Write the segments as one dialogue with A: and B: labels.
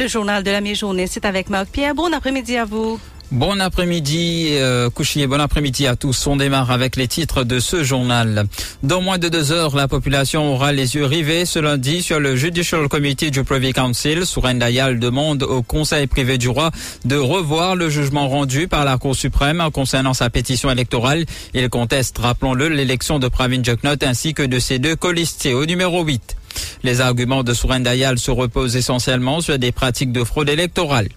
A: le journal de la mi-journée. C'est avec Marc Pierre. Bon après-midi à vous.
B: Bon après-midi, euh, Couchier, bon après-midi à tous. On démarre avec les titres de ce journal. Dans moins de deux heures, la population aura les yeux rivés ce lundi sur le Judicial Committee du Privy Council. Souren Dayal demande au Conseil privé du roi de revoir le jugement rendu par la Cour suprême concernant sa pétition électorale. Il conteste, rappelons-le, l'élection de Pravin Joknot ainsi que de ses deux colistiers au numéro 8. Les arguments de Souren Dayal se reposent essentiellement sur des pratiques de fraude électorale.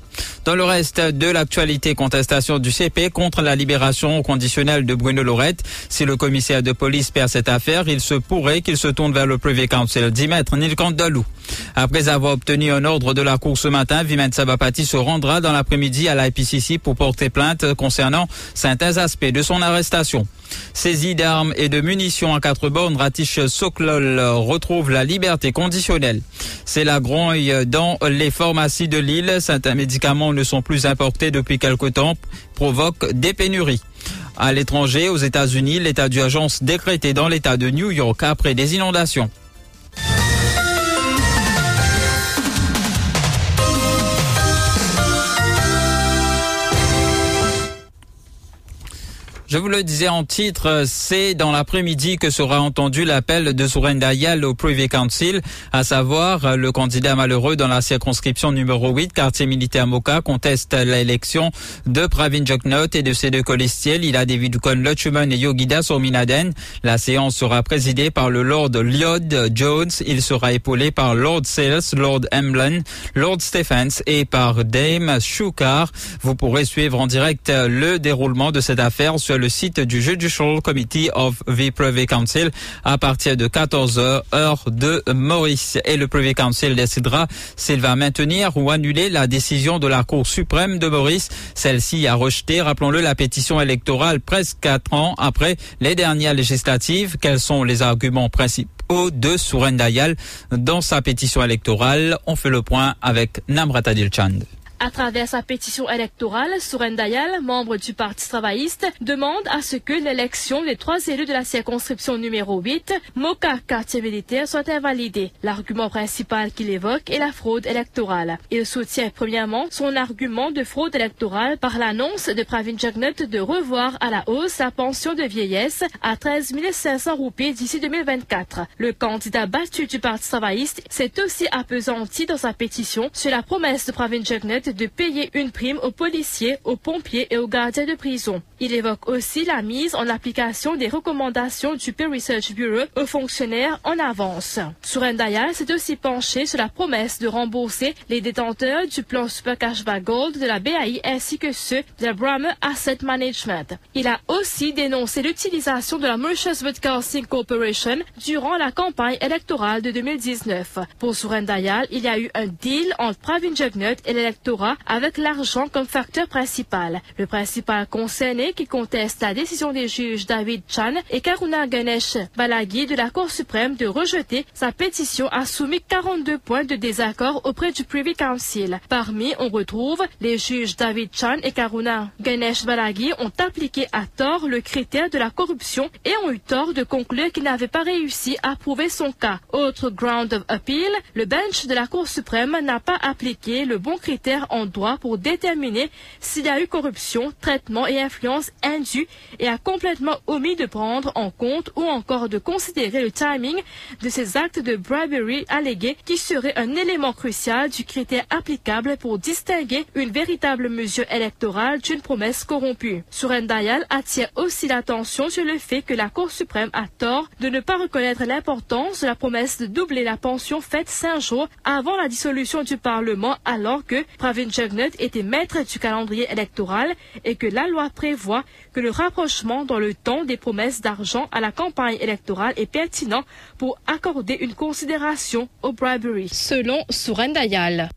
B: Dans le reste de l'actualité, contestation du CP contre la libération conditionnelle de Bruno Lorette. Si le commissaire de police perd cette affaire, il se pourrait qu'il se tourne vers le Privy Council 10 mètres. Après avoir obtenu un ordre de la Cour ce matin, Vimen Sabapati se rendra dans l'après-midi à l'IPCC pour porter plainte concernant certains aspects de son arrestation. Saisie d'armes et de munitions à quatre bornes, Ratish Soklol retrouve la liberté conditionnelle. C'est la gronde dans les pharmacies de l'île. Certains médicaments ne sont plus importés depuis quelque temps, provoque des pénuries. À l'étranger, aux États-Unis, l'état d'urgence décrété dans l'État de New York après des inondations. Je vous le disais en titre, c'est dans l'après-midi que sera entendu l'appel de Souren Dayal au Privy Council, à savoir le candidat malheureux dans la circonscription numéro 8, quartier militaire Moka, conteste l'élection de Pravin Joknot et de ses deux colistiers, Lila David Kon Lutchuman et Yogida Sominaden. La séance sera présidée par le Lord Lyod Jones. Il sera épaulé par Lord Sales, Lord Emblem, Lord Stephens et par Dame Shukar. Vous pourrez suivre en direct le déroulement de cette affaire sur site du Judicial Committee of the Privy Council à partir de 14h heure de Maurice. Et le Privy Council décidera s'il va maintenir ou annuler la décision de la Cour suprême de Maurice. Celle-ci a rejeté, rappelons-le, la pétition électorale presque quatre ans après les dernières législatives. Quels sont les arguments principaux de Souren Dayal dans sa pétition électorale? On fait le point avec Namrata Dilchand.
C: À travers sa pétition électorale, Souren Dayal, membre du Parti travailliste, demande à ce que l'élection des trois élus de la circonscription numéro 8, Moka quartier militaire, soit invalidée. L'argument principal qu'il évoque est la fraude électorale. Il soutient premièrement son argument de fraude électorale par l'annonce de Pravin Jagnut de revoir à la hausse sa pension de vieillesse à 13 500 roupies d'ici 2024. Le candidat battu du Parti travailliste s'est aussi appesanti dans sa pétition sur la promesse de Pravin Jagnut de payer une prime aux policiers, aux pompiers et aux gardiens de prison. Il évoque aussi la mise en application des recommandations du Pew Research Bureau aux fonctionnaires en avance. Surendaya s'est aussi penché sur la promesse de rembourser les détenteurs du plan Super Cashback Gold de la BAI ainsi que ceux de la Brahma Asset Management. Il a aussi dénoncé l'utilisation de la Mauritius Broadcasting Corporation durant la campagne électorale de 2019. Pour Surendayal, il y a eu un deal entre Pravin Jugnut et avec l'argent comme facteur principal. Le principal concerné qui conteste la décision des juges David Chan et Karuna Ganesh Balagi de la Cour suprême de rejeter sa pétition a soumis 42 points de désaccord auprès du Privy Council. Parmi, on retrouve les juges David Chan et Karuna Ganesh Balagi ont appliqué à tort le critère de la corruption et ont eu tort de conclure qu'ils n'avaient pas réussi à prouver son cas. Autre ground of appeal, le bench de la Cour suprême n'a pas appliqué le bon critère en droit pour déterminer s'il y a eu corruption, traitement et influence indue et a complètement omis de prendre en compte ou encore de considérer le timing de ces actes de bribery allégués qui serait un élément crucial du critère applicable pour distinguer une véritable mesure électorale d'une promesse corrompue. Surendayal attire aussi l'attention sur le fait que la Cour suprême a tort de ne pas reconnaître l'importance de la promesse de doubler la pension faite cinq jours avant la dissolution du Parlement alors que Pravin Jugnut était maître du calendrier électoral et que la loi prévoit que le rapprochement dans le temps des promesses d'argent à la campagne électorale est pertinent pour accorder une considération au bribery. Selon Sourendayal.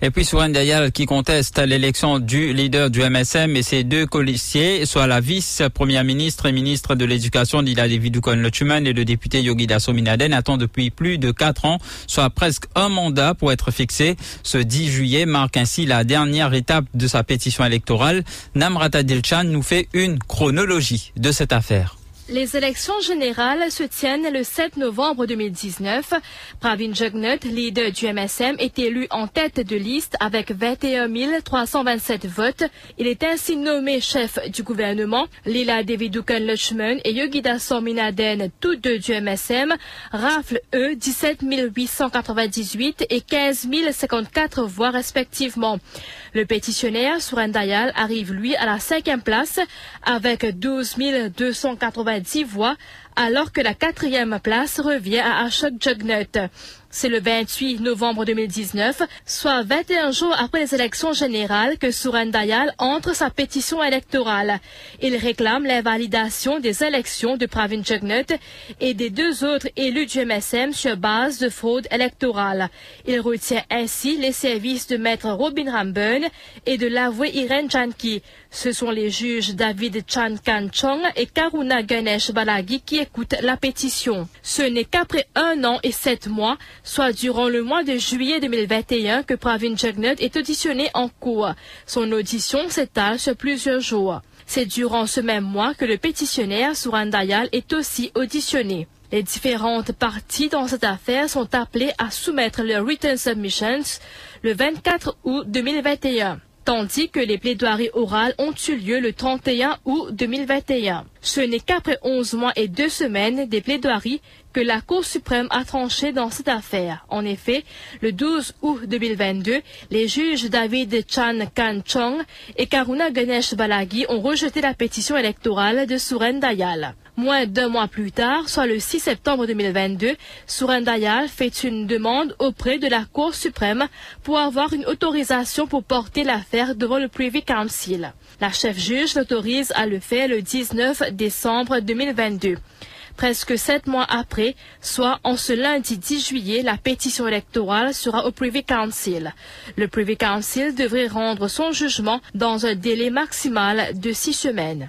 B: Et puis Souren Dayal qui conteste l'élection du leader du MSM et ses deux colistiers, soit la vice-première ministre et ministre de l'Éducation Nila Devidukon Lochuman et le député Yogida Sominaden attend depuis plus de quatre ans, soit presque un mandat pour être fixé. Ce 10 juillet marque ainsi la dernière étape de sa pétition électorale. Namrata Dilchan nous fait une chronologie de cette affaire.
C: Les élections générales se tiennent le 7 novembre 2019. Pravin Jugnut, leader du MSM, est élu en tête de liste avec 21 327 votes. Il est ainsi nommé chef du gouvernement. Lila Devidukan Luchman et Yogida Sorminaden, tous deux du MSM, raflent eux 17 898 et 15 054 voix respectivement. Le pétitionnaire Surendayal arrive lui à la cinquième place avec 12 290 voix alors que la quatrième place revient à Ashok Jugnut. C'est le 28 novembre 2019, soit 21 jours après les élections générales, que Surendayal entre sa pétition électorale. Il réclame l'invalidation des élections de Pravin Jugnut et des deux autres élus du MSM sur base de fraude électorale. Il retient ainsi les services de maître Robin Ramburn et de l'avoué Irene Janki. Ce sont les juges David Chan Kan Chong et Karuna Ganesh Balagi qui écoutent la pétition. Ce n'est qu'après un an et sept mois soit durant le mois de juillet 2021 que Pravin Jugnut est auditionné en cours. Son audition s'étale sur plusieurs jours. C'est durant ce même mois que le pétitionnaire Surandayal est aussi auditionné. Les différentes parties dans cette affaire sont appelées à soumettre leurs written submissions le 24 août 2021 tandis que les plaidoiries orales ont eu lieu le 31 août 2021. Ce n'est qu'après 11 mois et deux semaines des plaidoiries que la Cour suprême a tranché dans cette affaire. En effet, le 12 août 2022, les juges David Chan Kan Chong et Karuna Ganesh Balagi ont rejeté la pétition électorale de Suren Dayal. Moins d'un mois plus tard, soit le 6 septembre 2022, Suren Dayal fait une demande auprès de la Cour suprême pour avoir une autorisation pour porter l'affaire devant le Privy Council. La chef juge l'autorise à le faire le 19 décembre 2022. Presque sept mois après, soit en ce lundi 10 juillet, la pétition électorale sera au Privy Council. Le Privy Council devrait rendre son jugement dans un délai maximal de six semaines.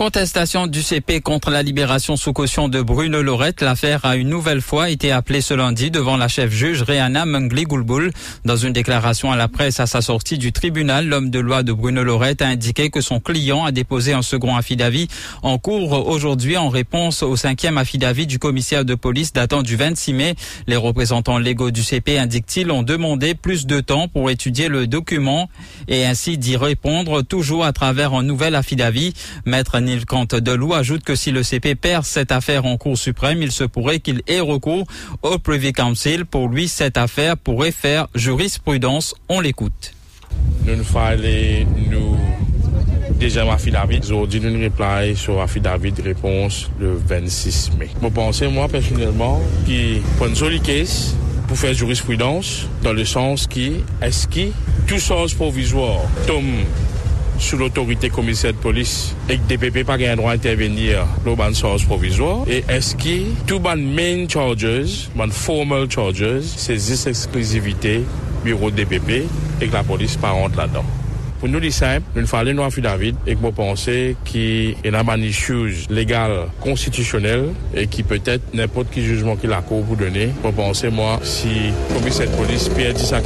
B: Contestation du CP contre la libération sous caution de Bruno Lorette. L'affaire a une nouvelle fois été appelée ce lundi devant la chef juge Rihanna Mungli Goulboul. Dans une déclaration à la presse à sa sortie du tribunal, l'homme de loi de Bruno Lorette a indiqué que son client a déposé un second affidavit en cours aujourd'hui en réponse au cinquième affidavit du commissaire de police datant du 26 mai. Les représentants légaux du CP, indiquent-ils, ont demandé plus de temps pour étudier le document et ainsi d'y répondre toujours à travers un nouvel affidavit. De Delou ajoute que si le CP perd cette affaire en Cour suprême, il se pourrait qu'il ait recours au Privy Council. Pour lui, cette affaire pourrait faire jurisprudence. On l'écoute.
D: Nous nous nous déjà affidavit. Aujourd'hui, nous reply sur affidavit réponse le 26 mai. Je pense, moi, personnellement, qu'il pour une jolie case pour faire jurisprudence dans le sens qui est-ce que tout sens provisoire tombe sous l'autorité commissaire de police et que DPP pas un droit d'intervenir le source provisoire et est-ce que tous les main charges, les formal charges, saisissent exclusivité bureau DPP et que la police pas rentre là-dedans? Pour nous, c'est simple, il fallait nous David et que nous pensons qu'il y a une chose légale, constitutionnelle et qui peut-être n'importe quel jugement qu'il a cour pour donner. Pour penser, moi, si le commissaire de police perd ça,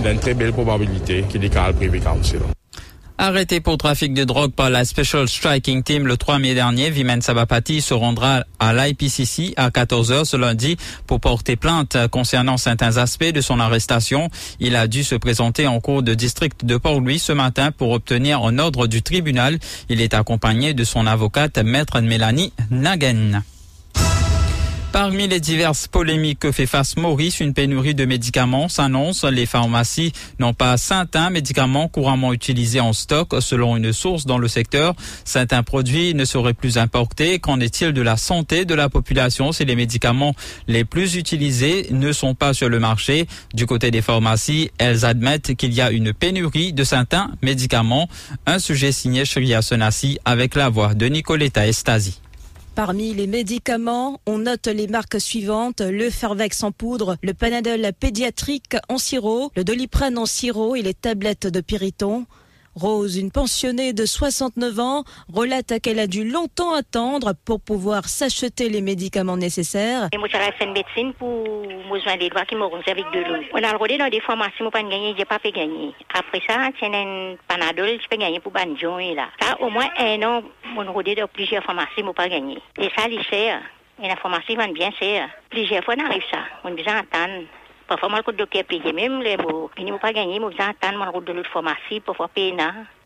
D: il y a une très belle probabilité qu'il est le privé council.
B: Arrêté pour trafic de drogue par la Special Striking Team le 3 mai dernier, Vimen Sabapati se rendra à l'IPCC à 14h ce lundi pour porter plainte concernant certains aspects de son arrestation. Il a dû se présenter en cours de district de Port-Louis ce matin pour obtenir un ordre du tribunal. Il est accompagné de son avocate, maître Mélanie Nagen. Parmi les diverses polémiques que fait face Maurice, une pénurie de médicaments s'annonce. Les pharmacies n'ont pas certains médicaments couramment utilisés en stock, selon une source dans le secteur. Certains produits ne seraient plus importés. Qu'en est-il de la santé de la population si les médicaments les plus utilisés ne sont pas sur le marché? Du côté des pharmacies, elles admettent qu'il y a une pénurie de certains médicaments. Un sujet signé Shria Senassi avec la voix de Nicoletta Estasi.
E: Parmi les médicaments, on note les marques suivantes, le Fervex en poudre, le Panadol pédiatrique en sirop, le Doliprane en sirop et les tablettes de Piriton. Rose, une pensionnée de 69 ans, relate qu'elle a dû longtemps attendre pour pouvoir s'acheter les médicaments nécessaires.
F: Moi, j'aurais fait une médecine pour besoin des droits qui m'auront servi de l'eau. On a regardé dans des pharmacies, moi, pas gagné, j'ai pas pu gagner. Après ça, c'est un panadol, je peux gagner pour banjon et là. Ça, au moins un an, on regardé dans plusieurs pharmacies, moi, pas gagné. Et ça, les sert. Et la pharmacie va bien sert. Plusieurs fois, on arrive ça. On a besoin d'attendre. Parfois, moi, le docteur paye même les mots. Il ne pas gagné, besoin d'attendre, moi, de l'autre pharmacie, parfois payer,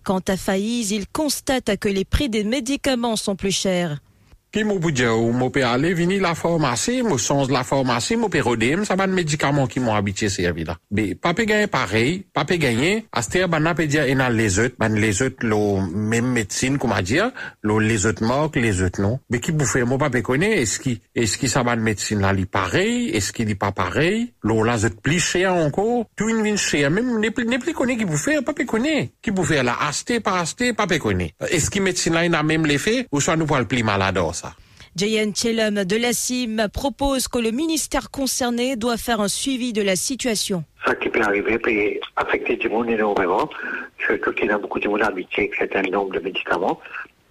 E: Quant à Faïs, il constate que les prix des médicaments sont plus chers.
G: Pou diya ou mou pe ale vini la formasi, mou sons la formasi, mou pe rodem, sa ban medikaman ki mou abitye se yavi la. Be, pa pe ganyen parey, pa pe ganyen, aster ban na pe diya ena lezot, ban lezot lo mem medsine kou ma diya, lo lezot mok, lezot non. Be ki pou fe, mou pa pe kone, eski, eski sa ban medsine la li parey, eski li pa parey, lo la zot pli chea anko, tou in vin chea, mem ne pli kone ki pou fe, pa pe kone. Ki pou fe la aste, pa aste, pa pe kone. Eski medsine la ena mem le fe, ou sa nou pal pli malados.
E: Jayan Chelum de la CIM propose que le ministère concerné doit faire un suivi de la situation.
H: Ça qui peut arriver peut affecter le monde énormément, surtout qu'il y a beaucoup de monde habitué avec un certain nombre de médicaments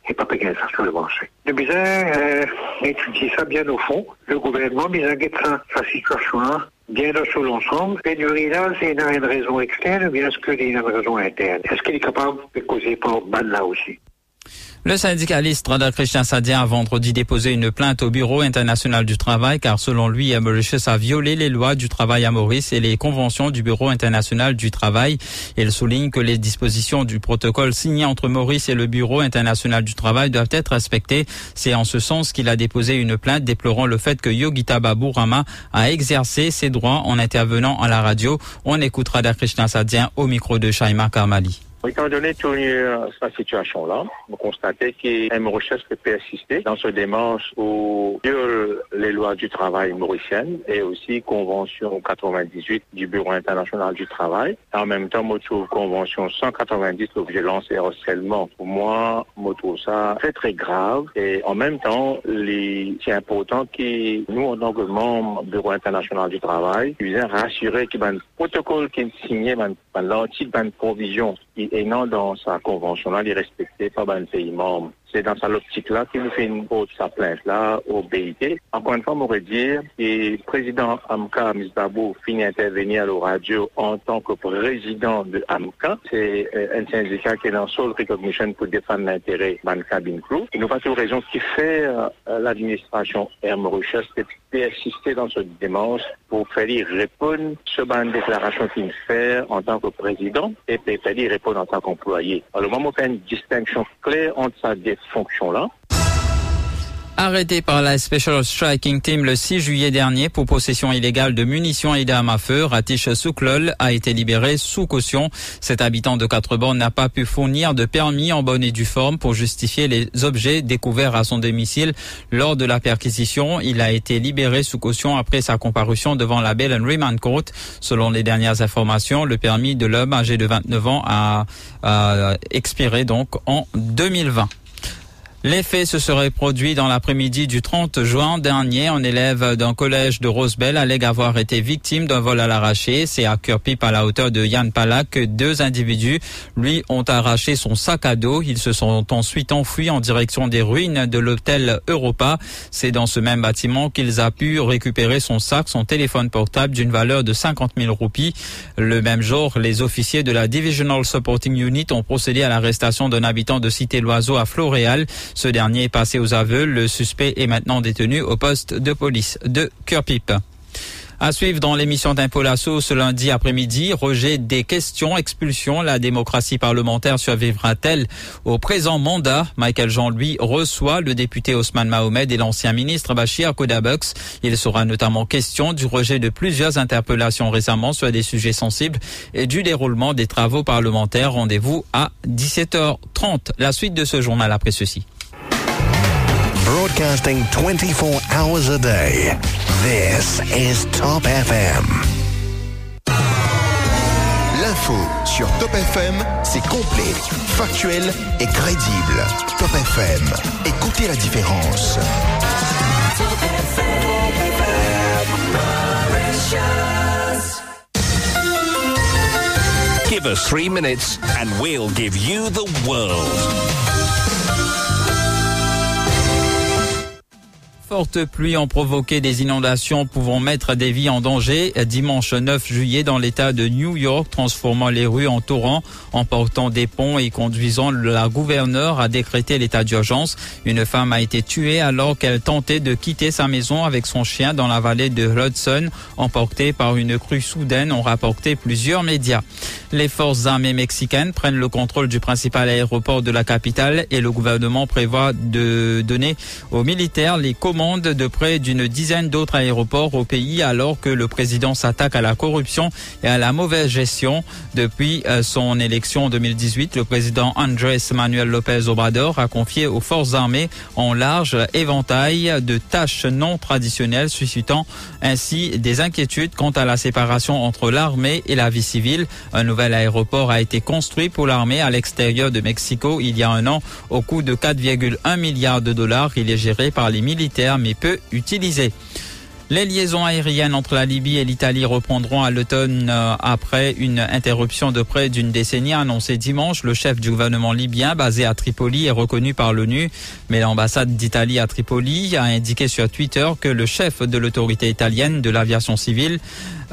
H: et pas payer ça sur le marché. Nous besoin euh, étudier ça bien au fond. Le gouvernement besoin ça, sa situation bien sur l'ensemble. Pénurie là, c'est une raison externe ou bien est-ce qu'il y a une raison interne? Est-ce qu'il est capable de causer par mal là aussi?
B: Le syndicaliste Radha Christian Sadia a vendredi déposé une plainte au Bureau international du travail car selon lui, Mauritius a violé les lois du travail à Maurice et les conventions du Bureau international du travail. Il souligne que les dispositions du protocole signé entre Maurice et le Bureau international du travail doivent être respectées. C'est en ce sens qu'il a déposé une plainte déplorant le fait que Yogita Babu Rama a exercé ses droits en intervenant à la radio. On écoutera Radha Christian Sadia au micro de Shaima Karmali.
I: Étant donné toute cette situation-là, vous constatez qu'une recherche peut persister dans ce démarche où les lois du travail mauriciennes et aussi Convention 98 du Bureau international du travail. En même temps, je trouve Convention 190 de violence et harcèlement. Pour moi, je trouve ça très très grave. Et en même temps, c'est important que nous, en tant que membres du Bureau international du travail, puissions rassurer que le protocole qui est signé, l'article de provision qui est dans sa convention là, il est respecté par un pays membre. C'est dans sa optique-là qu'il nous fait une autre sa plainte-là au BIT. Encore une fois, on pourrait dire que le président Amka Misbabou finit intervenir à la radio en tant que président de Amka. C'est euh, un syndicat qui est dans seule recognition pour défendre l'intérêt de Cabine Crew. Et nous pas toute raison qui fait euh, l'administration Mauritius de persister dans ce démarche pour faire répondre ce ban déclaration qu'il fait en tant que président et faire répondre en tant qu'employé. Alors, le moment où a une distinction claire entre sa fonction-là.
B: Arrêté par la Special Striking Team le 6 juillet dernier pour possession illégale de munitions et d'armes à feu, Ratish Souklol a été libéré sous caution. Cet habitant de quatre bornes n'a pas pu fournir de permis en bonne et due forme pour justifier les objets découverts à son domicile lors de la perquisition. Il a été libéré sous caution après sa comparution devant la Bell and Remand Court. Selon les dernières informations, le permis de l'homme âgé de 29 ans a, a expiré donc en 2020. Les faits se seraient produits dans l'après-midi du 30 juin dernier. Un élève d'un collège de Rosebel allègue avoir été victime d'un vol à l'arraché. C'est à Curpip, à la hauteur de Yann Palak, que deux individus lui ont arraché son sac à dos. Ils se sont ensuite enfuis en direction des ruines de l'hôtel Europa. C'est dans ce même bâtiment qu'ils ont pu récupérer son sac, son téléphone portable d'une valeur de 50 000 roupies. Le même jour, les officiers de la Divisional Supporting Unit ont procédé à l'arrestation d'un habitant de Cité-Loiseau à Floréal. Ce dernier est passé aux aveux. Le suspect est maintenant détenu au poste de police de Curpip. À suivre dans l'émission d'Impôt ce lundi après-midi, rejet des questions, expulsion, la démocratie parlementaire survivra-t-elle au présent mandat? Michael Jean, lui, reçoit le député Osman Mahomed et l'ancien ministre Bachir Kodabux. Il sera notamment question du rejet de plusieurs interpellations récemment sur des sujets sensibles et du déroulement des travaux parlementaires. Rendez-vous à 17h30. La suite de ce journal après ceci.
J: Broadcasting 24 hours a day. This is Top FM. L'info sur Top FM, c'est complet, factuel et crédible. Top FM, écoutez la différence.
K: Give us three minutes and we'll give you the world.
B: Fortes pluies ont provoqué des inondations pouvant mettre des vies en danger dimanche 9 juillet dans l'état de New York, transformant les rues en torrents, emportant des ponts et conduisant la gouverneure à décréter l'état d'urgence. Une femme a été tuée alors qu'elle tentait de quitter sa maison avec son chien dans la vallée de Hudson, emportée par une crue soudaine, ont rapporté plusieurs médias. Les forces armées mexicaines prennent le contrôle du principal aéroport de la capitale et le gouvernement prévoit de donner aux militaires les commandes de près d'une dizaine d'autres aéroports au pays alors que le président s'attaque à la corruption et à la mauvaise gestion. Depuis euh, son élection en 2018, le président Andrés Manuel López Obrador a confié aux forces armées en large éventail de tâches non traditionnelles, suscitant ainsi des inquiétudes quant à la séparation entre l'armée et la vie civile. Un nouvel aéroport a été construit pour l'armée à l'extérieur de Mexico il y a un an au coût de 4,1 milliards de dollars. Il est géré par les militaires mais peu utilisé. Les liaisons aériennes entre la Libye et l'Italie reprendront à l'automne euh, après une interruption de près d'une décennie annoncée dimanche. Le chef du gouvernement libyen basé à Tripoli est reconnu par l'ONU, mais l'ambassade d'Italie à Tripoli a indiqué sur Twitter que le chef de l'autorité italienne de l'aviation civile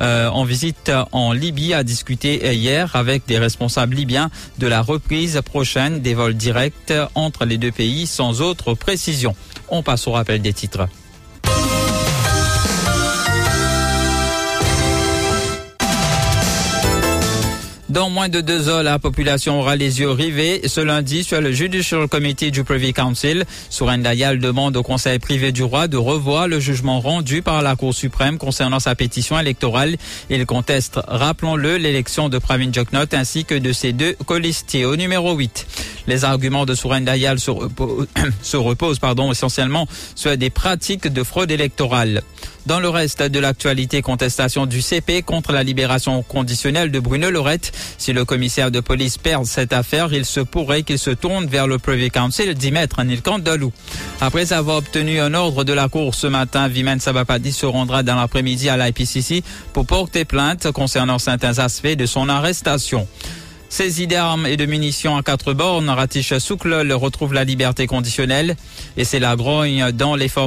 B: euh, en visite en Libye a discuté hier avec des responsables libyens de la reprise prochaine des vols directs entre les deux pays sans autre précision. On passe au rappel des titres. Dans moins de deux heures, la population aura les yeux rivés ce lundi sur le Judicial Committee du Privy Council. Dayal demande au Conseil privé du roi de revoir le jugement rendu par la Cour suprême concernant sa pétition électorale. Il conteste, rappelons-le, l'élection de Pravin Joknot ainsi que de ses deux colistiers. Au numéro 8, les arguments de Dayal se, se reposent pardon, essentiellement sur des pratiques de fraude électorale. Dans le reste de l'actualité, contestation du CP contre la libération conditionnelle de Bruno Lorette. Si le commissaire de police perd cette affaire, il se pourrait qu'il se tourne vers le Privy Council d'y mettre Dalou. Après avoir obtenu un ordre de la Cour ce matin, Vimen Sabapadi se rendra dans l'après-midi à l'IPCC pour porter plainte concernant certains aspects de son arrestation. Saisie d'armes et de munitions à quatre bornes, Ratish Soukle retrouve la liberté conditionnelle et c'est la grogne dans les formations